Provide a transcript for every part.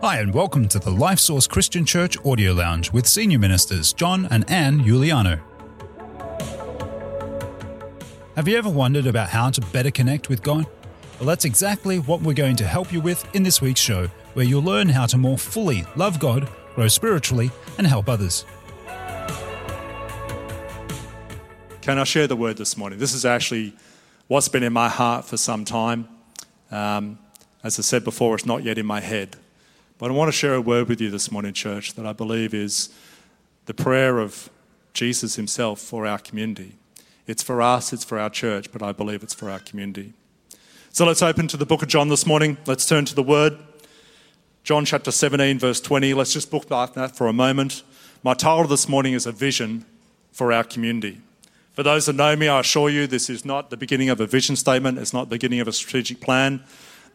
Hi, and welcome to the Life Source Christian Church Audio Lounge with Senior Ministers John and Anne Giuliano. Have you ever wondered about how to better connect with God? Well, that's exactly what we're going to help you with in this week's show, where you'll learn how to more fully love God, grow spiritually, and help others. Can I share the word this morning? This is actually what's been in my heart for some time. Um, as I said before, it's not yet in my head. But I want to share a word with you this morning, church, that I believe is the prayer of Jesus himself for our community. It's for us, it's for our church, but I believe it's for our community. So let's open to the book of John this morning. Let's turn to the word. John chapter 17, verse 20. Let's just bookmark that for a moment. My title this morning is A Vision for Our Community. For those that know me, I assure you this is not the beginning of a vision statement, it's not the beginning of a strategic plan.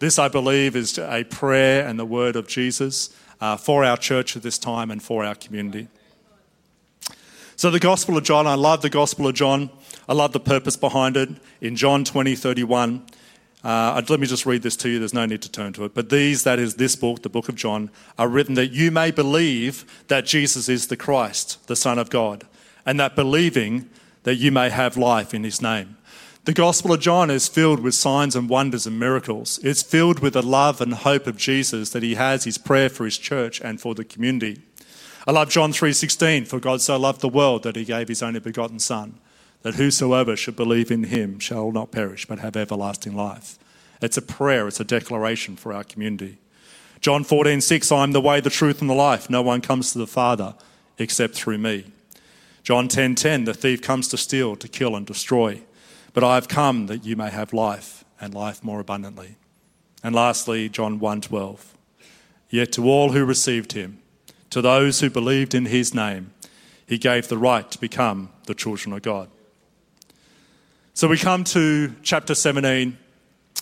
This, I believe, is a prayer and the word of Jesus uh, for our church at this time and for our community. So, the Gospel of John, I love the Gospel of John. I love the purpose behind it. In John 20, 31, uh, let me just read this to you. There's no need to turn to it. But these, that is this book, the book of John, are written that you may believe that Jesus is the Christ, the Son of God, and that believing that you may have life in his name. The Gospel of John is filled with signs and wonders and miracles. It's filled with the love and hope of Jesus that he has his prayer for his church and for the community. I love John 3:16, for God so loved the world that he gave his only begotten son, that whosoever should believe in him shall not perish but have everlasting life. It's a prayer, it's a declaration for our community. John 14:6, I am the way, the truth and the life. No one comes to the Father except through me. John 10:10, the thief comes to steal, to kill and destroy. But I have come that you may have life and life more abundantly. And lastly, John 1:12. Yet to all who received him, to those who believed in his name, he gave the right to become the children of God. So we come to chapter 17,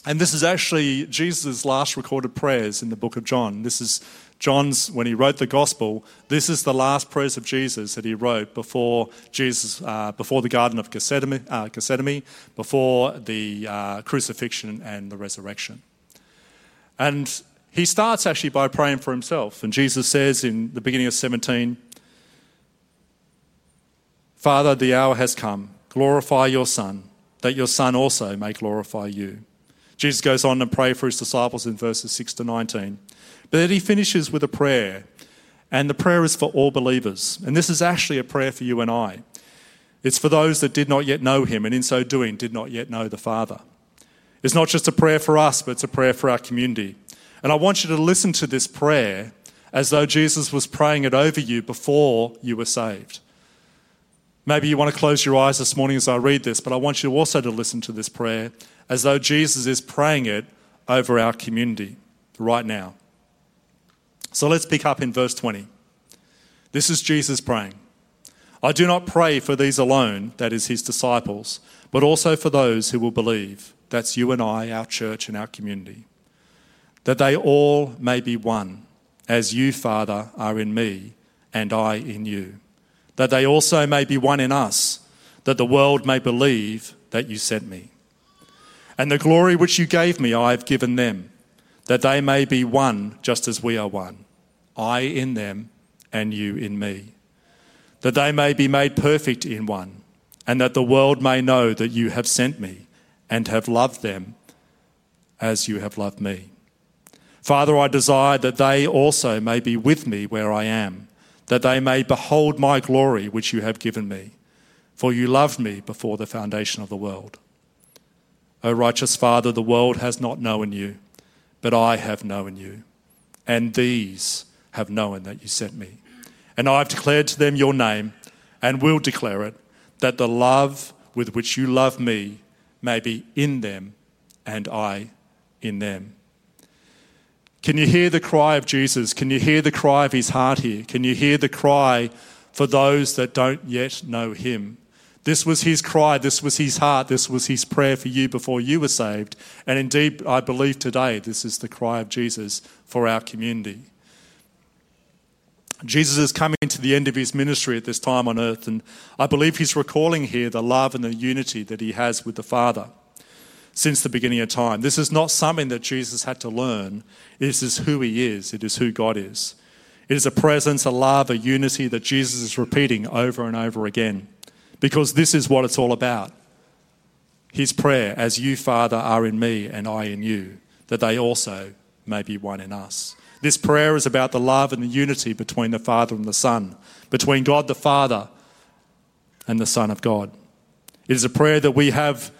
and this is actually Jesus' last recorded prayers in the book of John. This is John's, when he wrote the gospel, this is the last prayers of Jesus that he wrote before Jesus, uh, before the Garden of Gethsemane, uh, Gethsemane before the uh, crucifixion and the resurrection. And he starts actually by praying for himself. And Jesus says in the beginning of 17, Father, the hour has come. Glorify your Son, that your Son also may glorify you. Jesus goes on to pray for his disciples in verses 6 to 19. But then he finishes with a prayer, and the prayer is for all believers. And this is actually a prayer for you and I. It's for those that did not yet know him, and in so doing, did not yet know the Father. It's not just a prayer for us, but it's a prayer for our community. And I want you to listen to this prayer as though Jesus was praying it over you before you were saved. Maybe you want to close your eyes this morning as I read this, but I want you also to listen to this prayer as though Jesus is praying it over our community right now. So let's pick up in verse 20. This is Jesus praying. I do not pray for these alone, that is, his disciples, but also for those who will believe. That's you and I, our church, and our community. That they all may be one, as you, Father, are in me, and I in you. That they also may be one in us, that the world may believe that you sent me. And the glory which you gave me, I have given them that they may be one just as we are one, I in them and you in me, that they may be made perfect in one, and that the world may know that you have sent me and have loved them as you have loved me. Father, I desire that they also may be with me where I am, that they may behold my glory which you have given me, for you loved me before the foundation of the world. O righteous Father, the world has not known you but I have known you, and these have known that you sent me. And I have declared to them your name, and will declare it, that the love with which you love me may be in them, and I in them. Can you hear the cry of Jesus? Can you hear the cry of his heart here? Can you hear the cry for those that don't yet know him? This was his cry, this was his heart, this was his prayer for you before you were saved. And indeed, I believe today this is the cry of Jesus for our community. Jesus is coming to the end of his ministry at this time on earth, and I believe he's recalling here the love and the unity that he has with the Father. Since the beginning of time. This is not something that Jesus had to learn. This is who he is, it is who God is. It is a presence, a love, a unity that Jesus is repeating over and over again because this is what it's all about. His prayer, as you, Father, are in me and I in you, that they also may be one in us. This prayer is about the love and the unity between the Father and the Son, between God the Father and the Son of God. It is a prayer that we have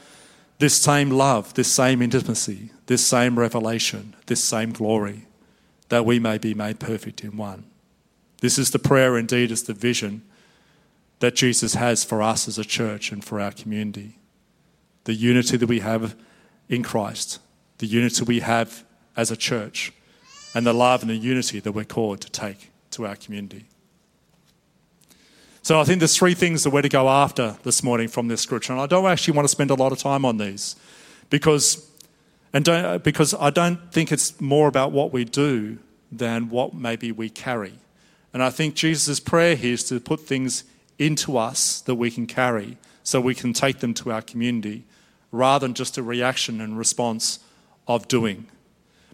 this same love, this same intimacy, this same revelation, this same glory, that we may be made perfect in one. This is the prayer, indeed, is the vision that Jesus has for us as a church and for our community. The unity that we have in Christ, the unity we have as a church, and the love and the unity that we're called to take to our community. So I think there's three things that we're to go after this morning from this scripture, and I don't actually want to spend a lot of time on these because, and don't, because I don't think it's more about what we do than what maybe we carry. And I think Jesus' prayer here is to put things into us that we can carry so we can take them to our community rather than just a reaction and response of doing.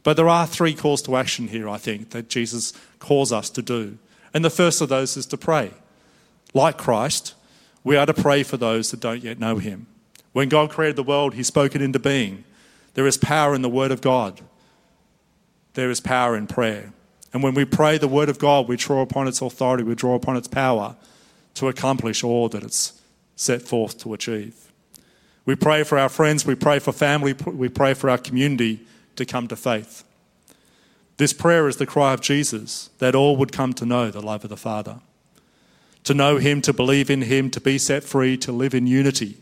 But there are three calls to action here, I think, that Jesus calls us to do. And the first of those is to pray. Like Christ, we are to pray for those that don't yet know him. When God created the world, he spoke it into being. There is power in the word of God. There is power in prayer. And when we pray the word of God, we draw upon its authority, we draw upon its power to accomplish all that it's set forth to achieve. We pray for our friends, we pray for family, we pray for our community to come to faith. This prayer is the cry of Jesus that all would come to know the love of the Father to know Him, to believe in Him, to be set free, to live in unity,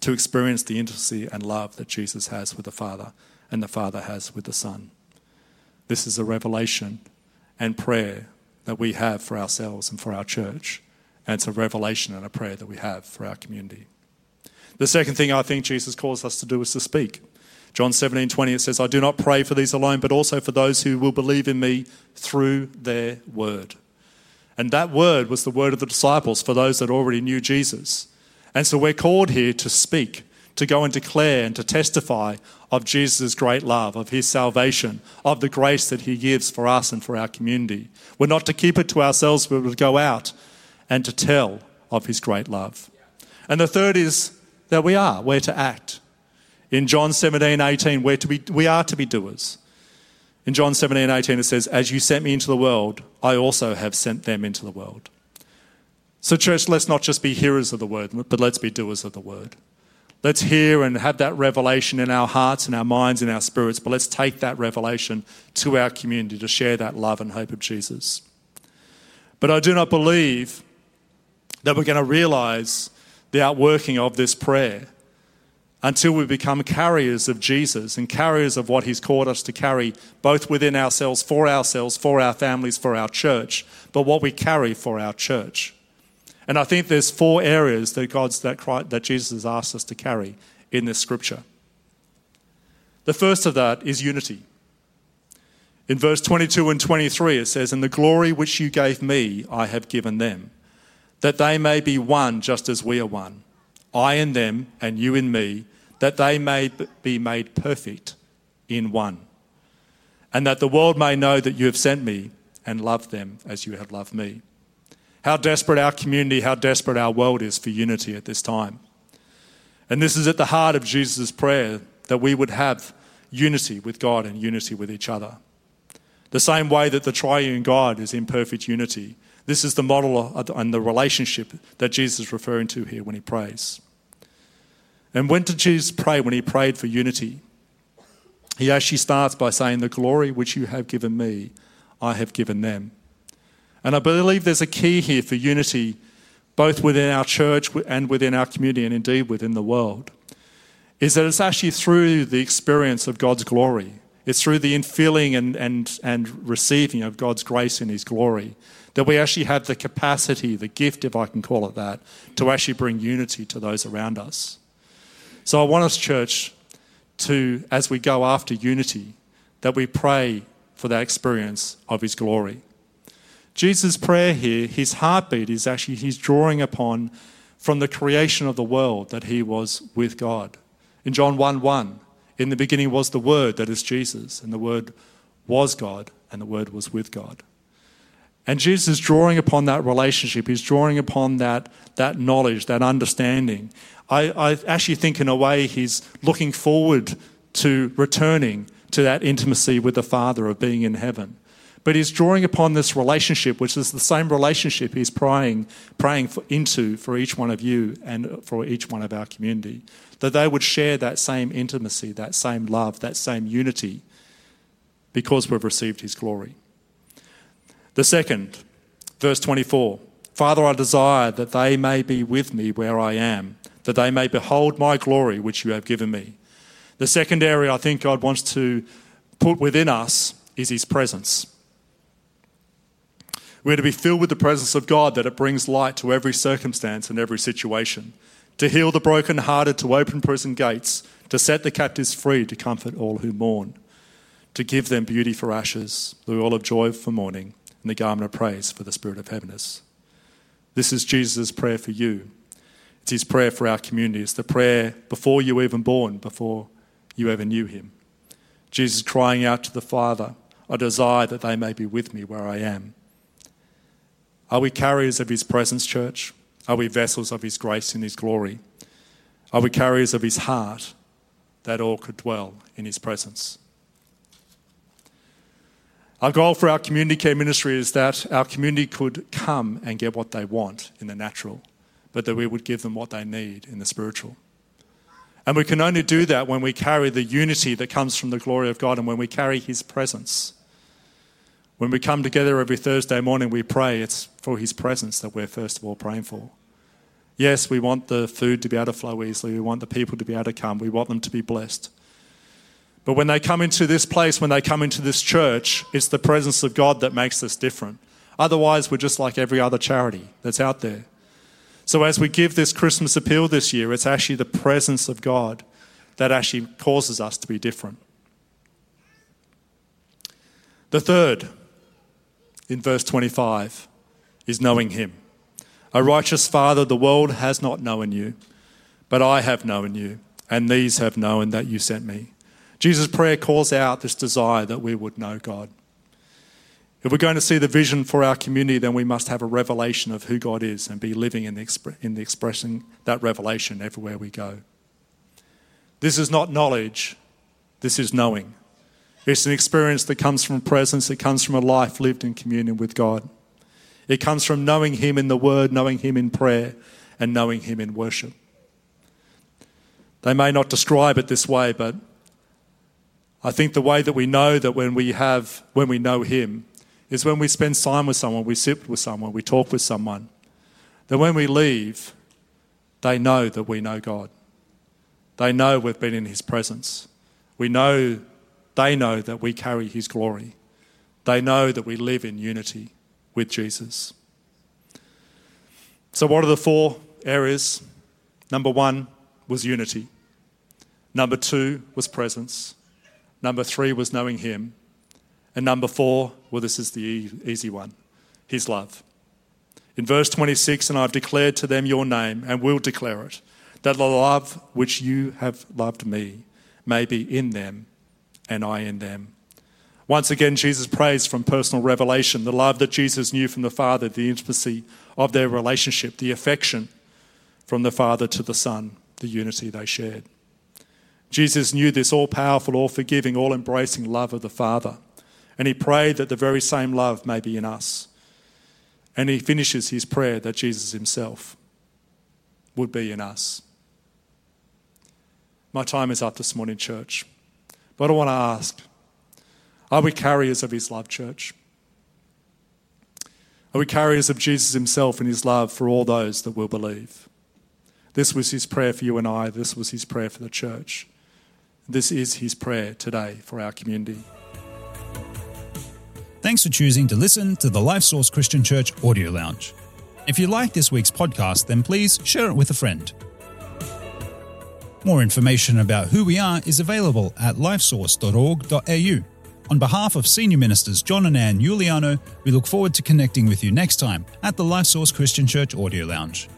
to experience the intimacy and love that Jesus has with the Father and the Father has with the Son. This is a revelation and prayer that we have for ourselves and for our church, and it's a revelation and a prayer that we have for our community. The second thing I think Jesus calls us to do is to speak. John 17, 20, it says, I do not pray for these alone, but also for those who will believe in me through their word. And that word was the word of the disciples for those that already knew Jesus. And so we're called here to speak, to go and declare and to testify of Jesus' great love, of his salvation, of the grace that he gives for us and for our community. We're not to keep it to ourselves, but to go out and to tell of his great love. And the third is that we are, we're to act. In John 17, 18, we're to be, we are to be doers. In John 17, 18, it says, As you sent me into the world, I also have sent them into the world. So, church, let's not just be hearers of the word, but let's be doers of the word. Let's hear and have that revelation in our hearts and our minds and our spirits, but let's take that revelation to our community to share that love and hope of Jesus. But I do not believe that we're going to realize the outworking of this prayer until we become carriers of Jesus and carriers of what He's called us to carry, both within ourselves, for ourselves, for our families, for our church, but what we carry for our church. And I think there's four areas that God's that, Christ, that Jesus has asked us to carry in this scripture. The first of that is unity. In verse 22 and 23, it says, And the glory which you gave me, I have given them, that they may be one just as we are one I in them and you in me, that they may be made perfect in one, and that the world may know that you have sent me and loved them as you have loved me. How desperate our community, how desperate our world is for unity at this time. And this is at the heart of Jesus' prayer that we would have unity with God and unity with each other. The same way that the triune God is in perfect unity, this is the model and the relationship that Jesus is referring to here when he prays. And when did Jesus pray? When he prayed for unity, he actually starts by saying, The glory which you have given me, I have given them. And I believe there's a key here for unity, both within our church and within our community, and indeed within the world, is that it's actually through the experience of God's glory. It's through the infilling and, and, and receiving of God's grace in His glory that we actually have the capacity, the gift, if I can call it that, to actually bring unity to those around us. So I want us, church, to, as we go after unity, that we pray for that experience of His glory. Jesus' prayer here, his heartbeat is actually he's drawing upon from the creation of the world that he was with God. in John 1 1. In the beginning was the Word, that is Jesus, and the Word was God, and the Word was with God. And Jesus is drawing upon that relationship. He's drawing upon that, that knowledge, that understanding. I, I actually think, in a way, he's looking forward to returning to that intimacy with the Father of being in heaven. But he's drawing upon this relationship, which is the same relationship he's praying, praying for, into for each one of you and for each one of our community. That they would share that same intimacy, that same love, that same unity, because we've received his glory. The second, verse 24 Father, I desire that they may be with me where I am, that they may behold my glory which you have given me. The second area I think God wants to put within us is his presence. We're to be filled with the presence of God that it brings light to every circumstance and every situation, to heal the brokenhearted, to open prison gates, to set the captives free, to comfort all who mourn, to give them beauty for ashes, the oil of joy for mourning and the garment of praise for the spirit of heaviness. This is Jesus' prayer for you. It's his prayer for our community. It's the prayer before you were even born, before you ever knew him. Jesus crying out to the Father, I desire that they may be with me where I am. Are we carriers of his presence, church? Are we vessels of his grace and his glory? Are we carriers of his heart that all could dwell in his presence? Our goal for our community care ministry is that our community could come and get what they want in the natural, but that we would give them what they need in the spiritual. And we can only do that when we carry the unity that comes from the glory of God and when we carry His presence. When we come together every Thursday morning, we pray, it's for His presence that we're first of all praying for. Yes, we want the food to be able to flow easily, we want the people to be able to come, we want them to be blessed. But when they come into this place, when they come into this church, it's the presence of God that makes us different. Otherwise, we're just like every other charity that's out there. So, as we give this Christmas appeal this year, it's actually the presence of God that actually causes us to be different. The third, in verse 25, is knowing Him. A righteous Father, the world has not known you, but I have known you, and these have known that you sent me. Jesus' prayer calls out this desire that we would know God. If we're going to see the vision for our community, then we must have a revelation of who God is and be living in the, exp- in the expressing that revelation everywhere we go. This is not knowledge, this is knowing. It's an experience that comes from presence, it comes from a life lived in communion with God. It comes from knowing Him in the Word, knowing Him in prayer, and knowing Him in worship. They may not describe it this way, but I think the way that we know that when we have, when we know Him, is when we spend time with someone, we sit with someone, we talk with someone. That when we leave, they know that we know God. They know we've been in His presence. We know, they know that we carry His glory. They know that we live in unity with Jesus. So, what are the four areas? Number one was unity. Number two was presence. Number three was knowing Him. And number four, well, this is the easy one His love. In verse 26, and I've declared to them your name and will declare it, that the love which you have loved me may be in them and I in them. Once again, Jesus prays from personal revelation the love that Jesus knew from the Father, the intimacy of their relationship, the affection from the Father to the Son, the unity they shared. Jesus knew this all powerful, all forgiving, all embracing love of the Father. And he prayed that the very same love may be in us. And he finishes his prayer that Jesus himself would be in us. My time is up this morning, church. But I want to ask are we carriers of his love, church? Are we carriers of Jesus himself and his love for all those that will believe? This was his prayer for you and I. This was his prayer for the church. This is his prayer today for our community. Thanks for choosing to listen to the Life Source Christian Church Audio Lounge. If you like this week's podcast, then please share it with a friend. More information about who we are is available at lifesource.org.au. On behalf of Senior Ministers John and Ann Giuliano, we look forward to connecting with you next time at the Life Source Christian Church Audio Lounge.